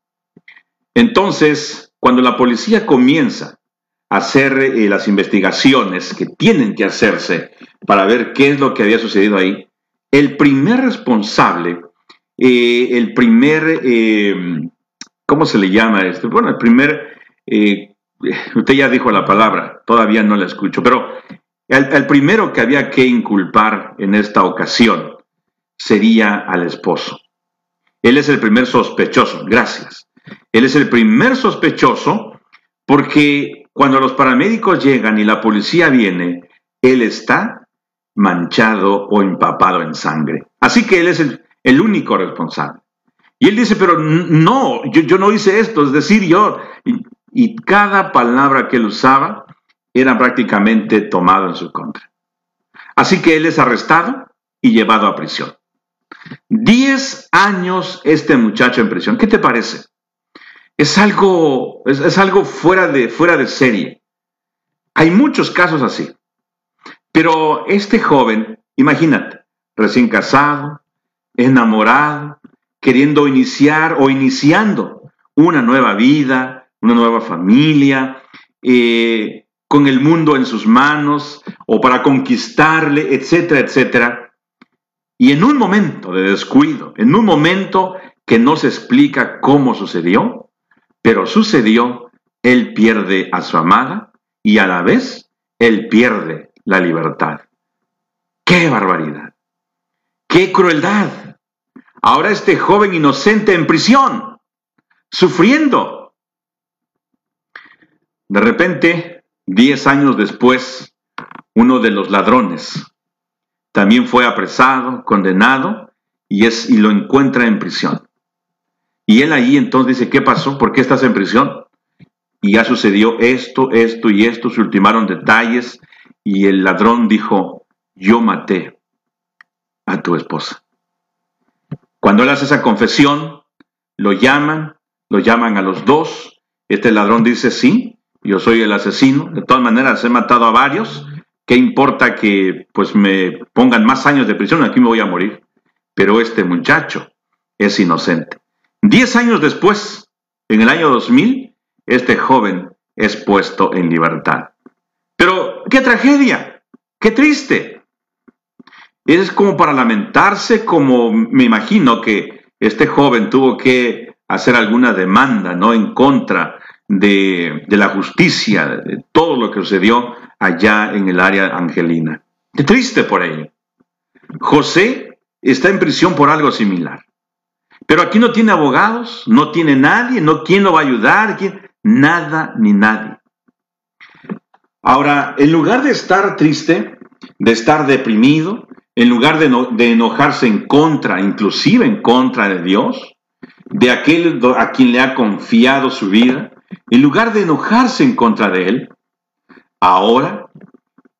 Entonces, cuando la policía comienza a hacer eh, las investigaciones que tienen que hacerse para ver qué es lo que había sucedido ahí, el primer responsable, eh, el primer ¿cómo se le llama esto? Bueno, el primer, eh, usted ya dijo la palabra, todavía no la escucho, pero el, primero que había que inculpar en esta ocasión sería al esposo. Él es el primer sospechoso, gracias. Él es el primer sospechoso porque cuando los paramédicos llegan y la policía viene, él está manchado o empapado en sangre. Así que él es el único responsable. Y él dice, pero no, yo, no hice esto, es decir, yo, y, cada palabra que él usaba era prácticamente tomado en su contra. Así que él es arrestado y llevado a prisión. Diez años este muchacho en prisión. ¿Qué te parece? Es algo, es, algo fuera, de, fuera de serie. Hay muchos casos así. Pero este joven, imagínate, recién casado, enamorado, queriendo iniciar o iniciando una nueva vida, una nueva familia, eh, con el mundo en sus manos o para conquistarle, etcétera, etcétera. Y en un momento de descuido, en un momento que no se explica cómo sucedió, pero sucedió, él pierde a su amada y a la vez él pierde la libertad. ¡Qué barbaridad! ¡Qué crueldad! Ahora este joven inocente en prisión, sufriendo. De repente, diez años después, uno de los ladrones también fue apresado, condenado y, es, y lo encuentra en prisión. Y él ahí entonces dice, ¿qué pasó? ¿Por qué estás en prisión? Y ya sucedió esto, esto y esto, se ultimaron detalles y el ladrón dijo, yo maté a tu esposa. Cuando él hace esa confesión, lo llaman, lo llaman a los dos. Este ladrón dice, sí, yo soy el asesino. De todas maneras, he matado a varios. ¿Qué importa que pues me pongan más años de prisión? Aquí me voy a morir. Pero este muchacho es inocente. Diez años después, en el año 2000, este joven es puesto en libertad. Pero, qué tragedia, qué triste. Es como para lamentarse, como me imagino que este joven tuvo que hacer alguna demanda, ¿no? En contra de, de la justicia, de todo lo que sucedió allá en el área angelina. Qué triste por ello. José está en prisión por algo similar. Pero aquí no tiene abogados, no tiene nadie, no quién lo va a ayudar, ¿Quién? nada ni nadie. Ahora, en lugar de estar triste, de estar deprimido, en lugar de, enojarse en contra, inclusive en contra de Dios, de aquel a quien le ha confiado su vida, en lugar de enojarse en contra de él, ahora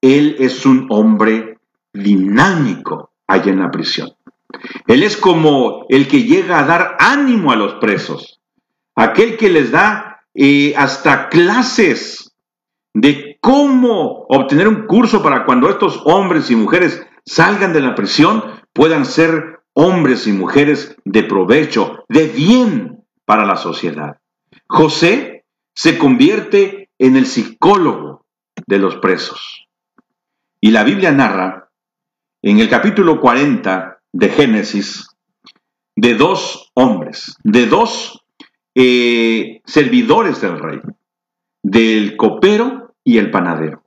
él es un hombre dinámico allá en la prisión. Él es como el que llega a dar ánimo a los presos, aquel que les da eh, hasta clases de cómo obtener un curso para cuando estos hombres y mujeres salgan de la prisión puedan ser hombres y mujeres de provecho, de bien para la sociedad. José se convierte en el psicólogo de los presos. Y la Biblia narra en el capítulo 40 de Génesis de dos hombres, de dos eh, servidores del rey, del copero y el panadero.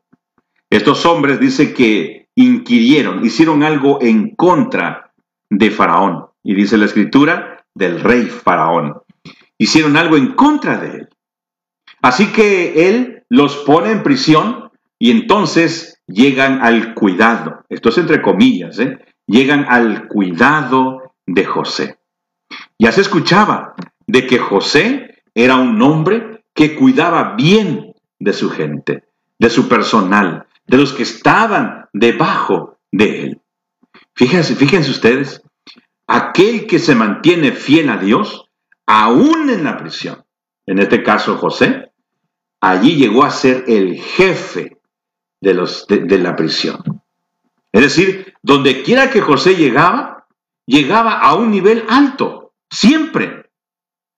Estos hombres dice que inquirieron, hicieron algo en contra de Faraón. Y dice la escritura del rey Faraón. Hicieron algo en contra de él. Así que él los pone en prisión y entonces llegan al cuidado. Esto es entre comillas, ¿eh? llegan al cuidado de José. Ya se escuchaba de que José era un hombre que cuidaba bien de su gente, de su personal, de los que estaban debajo de él. Fíjense, fíjense ustedes, aquel que se mantiene fiel a Dios, aún en la prisión, en este caso José, allí llegó a ser el jefe de, los, de la prisión. Es decir, donde quiera que José llegaba, llegaba a un nivel alto, siempre.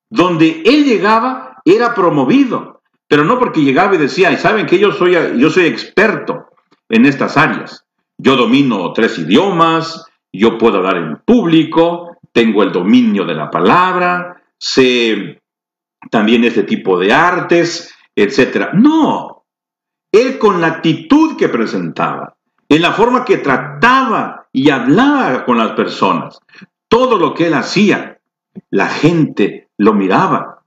Donde él llegaba, era promovido, pero no porque llegaba y decía, y saben que yo soy, yo soy experto en estas áreas. Yo domino tres idiomas, yo puedo hablar en público, tengo el dominio de la palabra, sé también este tipo de artes, etc. No, él con la actitud que presentaba, en la forma que trataba y hablaba con las personas. Todo lo que él hacía, la gente lo miraba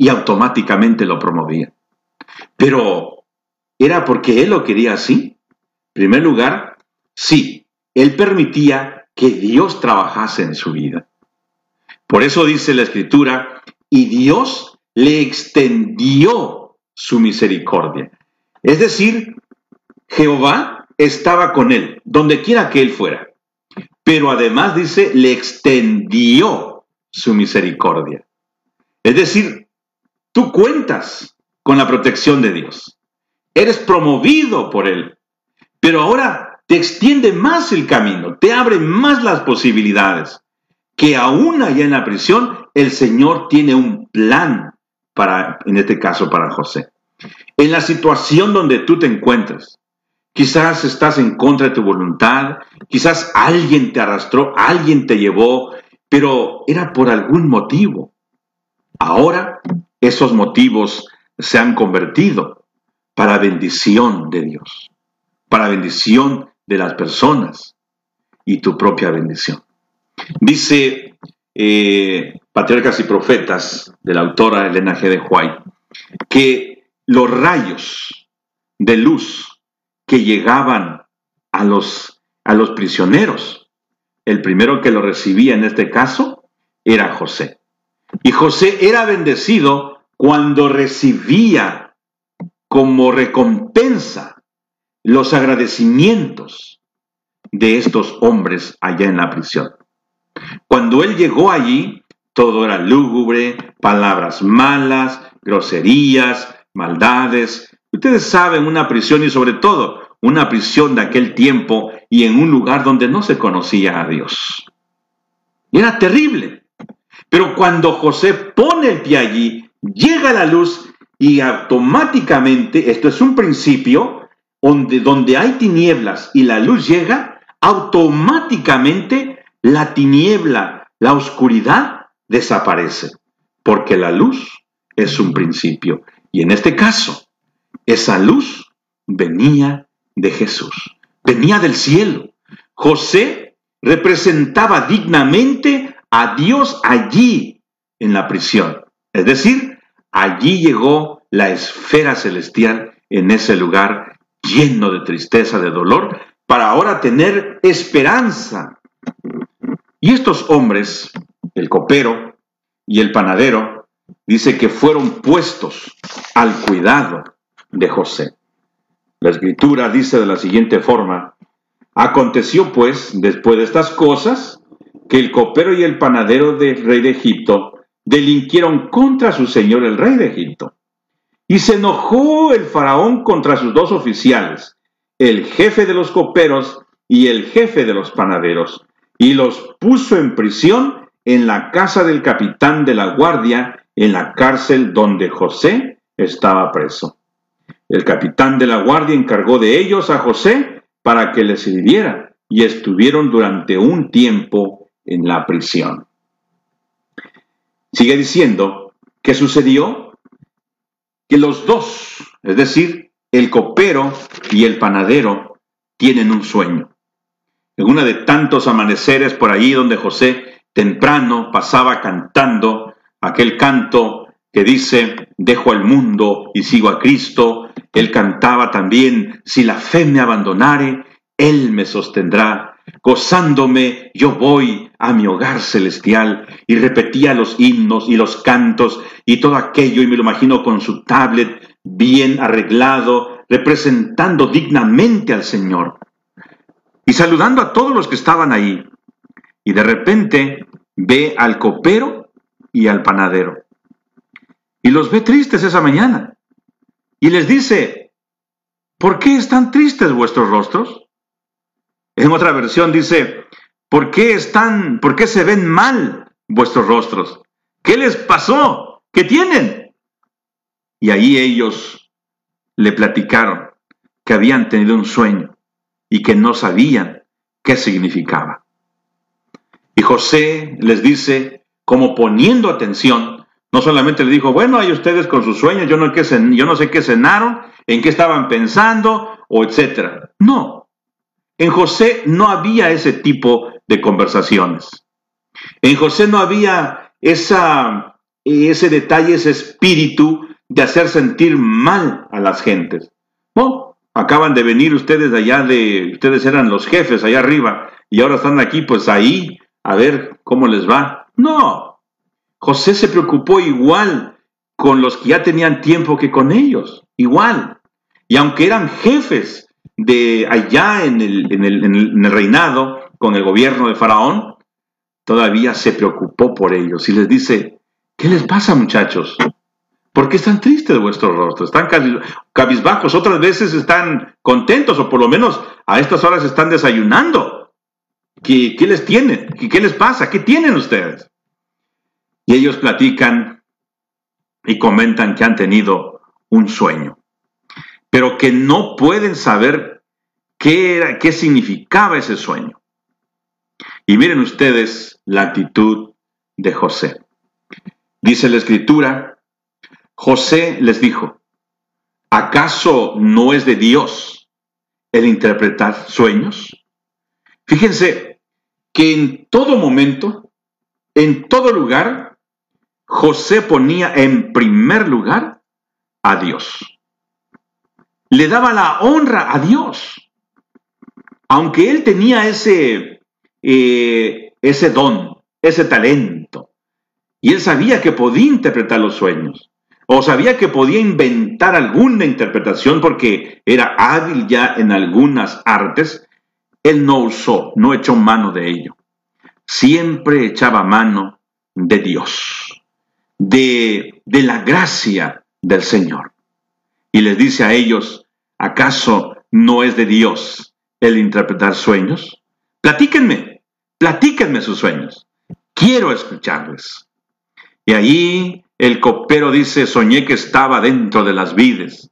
y automáticamente lo promovía. Pero, ¿era porque él lo quería así? En primer lugar, sí, él permitía que Dios trabajase en su vida. Por eso dice la escritura, y Dios le extendió su misericordia. Es decir, Jehová estaba con él, donde quiera que él fuera. Pero además dice, le extendió su misericordia. Es decir, tú cuentas con la protección de Dios. eres promovido por Él. Pero ahora te extiende más el camino, te abre más las posibilidades, que aún allá en la prisión el Señor tiene un plan para, en este caso, para José. En la situación donde tú te encuentres, quizás estás en contra de tu voluntad, quizás alguien te arrastró, alguien te llevó, pero era por algún motivo. Ahora esos motivos se han convertido para bendición de Dios, para bendición de las personas y tu propia bendición. Dice eh, Patriarcas y Profetas, de la autora Elena G. de White, que los rayos de luz que llegaban a los, a los prisioneros, el primero que lo recibía en este caso era José. Y José era bendecido cuando recibía como recompensa los agradecimientos de estos hombres allá en la prisión. Cuando él llegó allí, todo era lúgubre, palabras malas, groserías, maldades. Ustedes saben, una prisión y sobre todo una prisión de aquel tiempo y en un lugar donde no se conocía a Dios. Era terrible. Pero cuando José pone el pie allí, llega la luz y automáticamente, esto es un principio, donde, donde hay tinieblas y la luz llega, automáticamente la tiniebla, la oscuridad desaparece, porque la luz es un principio. Y en este caso, esa luz venía de Jesús, venía del cielo. José representaba dignamente a Dios allí en la prisión. Es decir, allí llegó la esfera celestial en ese lugar lleno de tristeza, de dolor, para ahora tener esperanza. Y estos hombres, el copero y el panadero, dice que fueron puestos al cuidado de José. La escritura dice de la siguiente forma, aconteció pues, después de estas cosas, que el copero y el panadero del rey de Egipto delinquieron contra su señor el rey de Egipto. Y se enojó el faraón contra sus dos oficiales, el jefe de los coperos y el jefe de los panaderos, y los puso en prisión en la casa del capitán de la guardia, en la cárcel donde José estaba preso. El capitán de la guardia encargó de ellos a José para que les sirviera, y estuvieron durante un tiempo en la prisión. Sigue diciendo que sucedió que los dos, es decir, el copero y el panadero, tienen un sueño. En una de tantos amaneceres por allí donde José temprano pasaba cantando aquel canto que dice, dejo al mundo y sigo a Cristo, él cantaba también, si la fe me abandonare, él me sostendrá gozándome yo voy a mi hogar celestial y repetía los himnos y los cantos y todo aquello y me lo imagino con su tablet bien arreglado, representando dignamente al Señor y saludando a todos los que estaban ahí. Y de repente ve al copero y al panadero. Y los ve tristes esa mañana. Y les dice, ¿por qué están tristes vuestros rostros? En otra versión dice, ¿por qué están, por qué se ven mal vuestros rostros? ¿Qué les pasó? ¿Qué tienen? Y ahí ellos le platicaron que habían tenido un sueño y que no sabían qué significaba. Y José les dice, como poniendo atención, no solamente le dijo, bueno, hay ustedes con sus sueños, yo no, yo no sé qué cenaron, en qué estaban pensando, o etcétera. No, en José no había ese tipo de conversaciones. En José no había ese detalle, ese espíritu de hacer sentir mal a las gentes. No, acaban de venir ustedes allá de, ustedes eran los jefes allá arriba y ahora están aquí, pues ahí, a ver cómo les va. No, José se preocupó igual con los que ya tenían tiempo que con ellos, igual. Y aunque eran jefes, de allá en el, reinado con el gobierno de Faraón, todavía se preocupó por ellos y les dice, ¿qué les pasa muchachos? ¿Por qué están tristes vuestros rostros? Están cabizbajos, otras veces están contentos o por lo menos a estas horas están desayunando. ¿Qué, qué les tienen? ¿Qué, ¿Qué les pasa? ¿Qué tienen ustedes? Y ellos platican y comentan que han tenido un sueño, pero que no pueden saber qué, era, qué significaba ese sueño. Y miren ustedes la actitud de José. Dice la escritura, José les dijo, ¿acaso no es de Dios el interpretar sueños? Fíjense que en todo momento, en todo lugar, José ponía en primer lugar a Dios. Le daba la honra a Dios. Aunque él tenía ese, eh, ese don, ese talento, y él sabía que podía interpretar los sueños, o sabía que podía inventar alguna interpretación porque era hábil ya en algunas artes, él no usó, no echó mano de ello. Siempre echaba mano de Dios de, la gracia del Señor. Y les dice a ellos, ¿acaso no es de Dios el interpretar sueños? Platíquenme, platíquenme sus sueños. Quiero escucharles. Y ahí el copero dice, soñé que estaba dentro de las vides.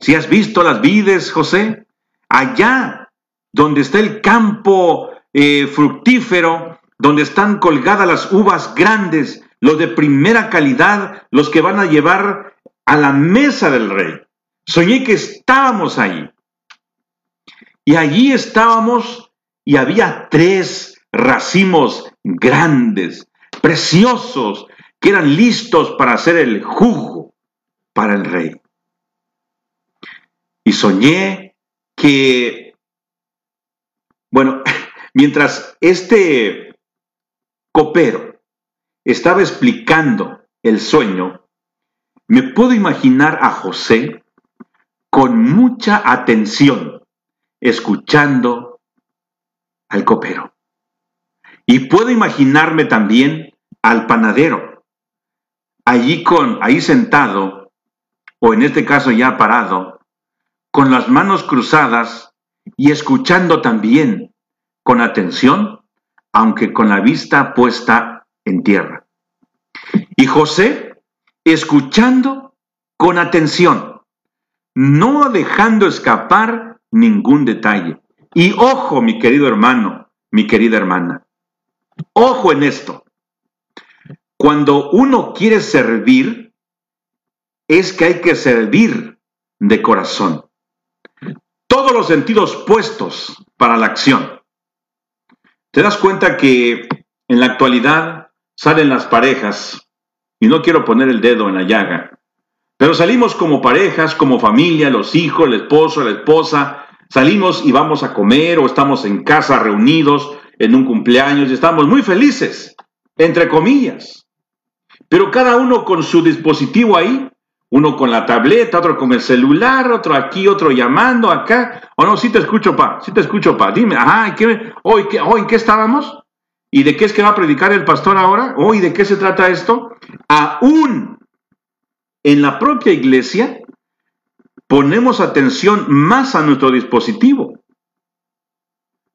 Si has visto las vides, José, allá donde está el campo eh, fructífero, donde están colgadas las uvas grandes, los de primera calidad, los que van a llevar a la mesa del rey. Soñé que estábamos ahí. Y allí estábamos y había tres racimos grandes, preciosos, que eran listos para hacer el jugo para el rey. Y soñé que, bueno, (laughs) mientras este copero estaba explicando el sueño, me puedo imaginar a José con mucha atención, escuchando al copero. Y puedo imaginarme también al panadero, allí con, ahí sentado, o en este caso ya parado, con las manos cruzadas y escuchando también con atención, aunque con la vista puesta en tierra. Y José, escuchando con atención, no dejando escapar ningún detalle. Y ojo, mi querido hermano, mi querida hermana, ojo en esto. Cuando uno quiere servir, es que hay que servir de corazón. Todos los sentidos puestos para la acción. ¿Te das cuenta que en la actualidad salen las parejas, y no quiero poner el dedo en la llaga, pero salimos como parejas, como familia, los hijos, el esposo, la esposa, salimos y vamos a comer o estamos en casa reunidos en un cumpleaños y estamos muy felices, entre comillas. Pero cada uno con su dispositivo ahí, uno con la tableta, otro con el celular, otro aquí, otro llamando acá. O no, sí te escucho, pa, sí te escucho, pa. Dime, ajá, ¿qué, hoy, qué, hoy, ¿en qué estábamos? ¿Y de qué es que va a predicar el pastor ahora? ¿Oh, ¿y de qué se trata esto? Aún en la propia iglesia ponemos atención más a nuestro dispositivo.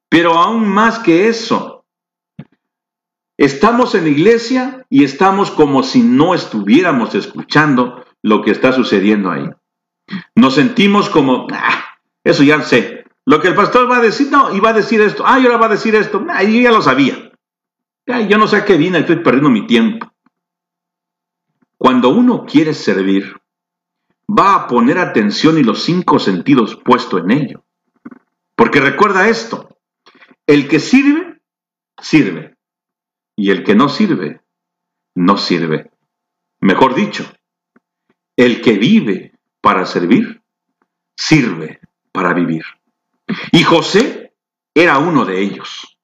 Pero aún más que eso, estamos en iglesia y estamos como si no estuviéramos escuchando lo que está sucediendo ahí. Nos sentimos como, ah, eso ya sé. Lo que el pastor va a decir, no, iba a decir esto, ah, y ahora va a decir esto, ah, yo ya lo sabía yo no sé a qué vine, estoy perdiendo mi tiempo. Cuando uno quiere servir, va a poner atención y los cinco sentidos puesto en ello. Porque recuerda esto, el que sirve, sirve. Y el que no sirve, no sirve. Mejor dicho, el que vive para servir, sirve para vivir. Y José era uno de ellos.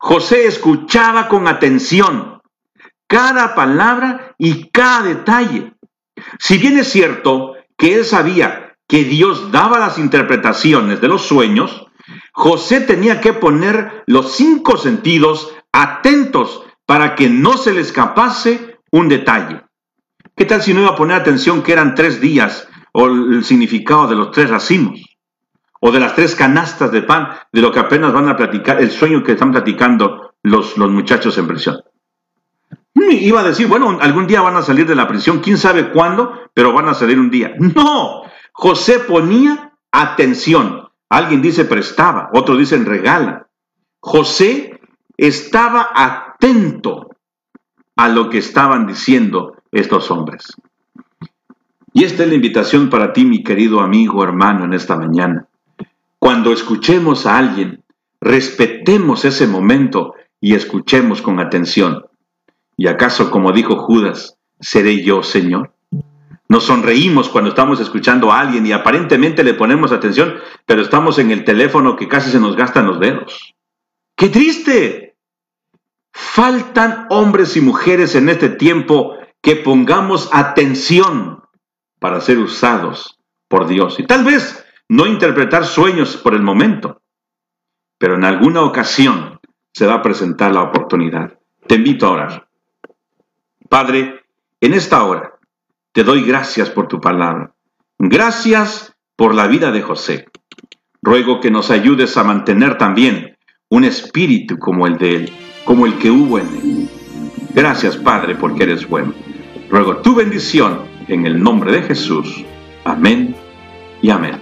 José escuchaba con atención cada palabra y cada detalle. Si bien es cierto que él sabía que Dios daba las interpretaciones de los sueños, José tenía que poner los cinco sentidos atentos para que no se le escapase un detalle. ¿Qué tal si no iba a poner atención que eran tres días o el significado de los tres racimos? O de las tres canastas de pan, de lo que apenas van a platicar, el sueño que están platicando los, los muchachos en prisión. Iba a decir, bueno, algún día van a salir de la prisión, quién sabe cuándo, pero van a salir un día. No, José ponía atención. Alguien dice prestaba, otros dicen regala. José estaba atento a lo que estaban diciendo estos hombres. Y esta es la invitación para ti, mi querido amigo, hermano, en esta mañana. Cuando escuchemos a alguien, respetemos ese momento y escuchemos con atención. ¿Y acaso, como dijo Judas, seré yo, Señor? Nos sonreímos cuando estamos escuchando a alguien y aparentemente le ponemos atención, pero estamos en el teléfono que casi se nos gastan los dedos. ¡Qué triste! Faltan hombres y mujeres en este tiempo que pongamos atención para ser usados por Dios. Y tal vez no interpretar sueños por el momento, pero en alguna ocasión se va a presentar la oportunidad. Te invito a orar. Padre, en esta hora te doy gracias por tu palabra. Gracias por la vida de José. Ruego que nos ayudes a mantener también un espíritu como el de él, como el que hubo en él. Gracias, Padre, porque eres bueno. Ruego tu bendición en el nombre de Jesús. Amén y amén.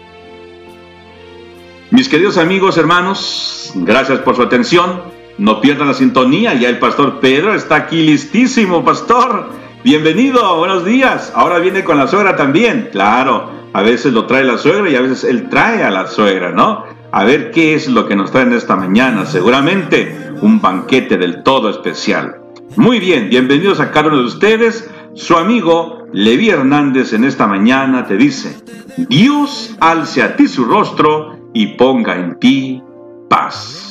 Mis queridos amigos, hermanos, gracias por su atención. No pierdan la sintonía, ya el pastor Pedro está aquí listísimo, pastor. Bienvenido, buenos días. Ahora viene con la suegra también. Claro, a veces lo trae la suegra y a veces él trae a la suegra, ¿no? A ver qué es lo que nos traen esta mañana. Seguramente un banquete del todo especial. Muy bien, bienvenidos a cada uno de ustedes. Su amigo Levi Hernández en esta mañana te dice, Dios alce a ti su rostro y ponga en ti paz.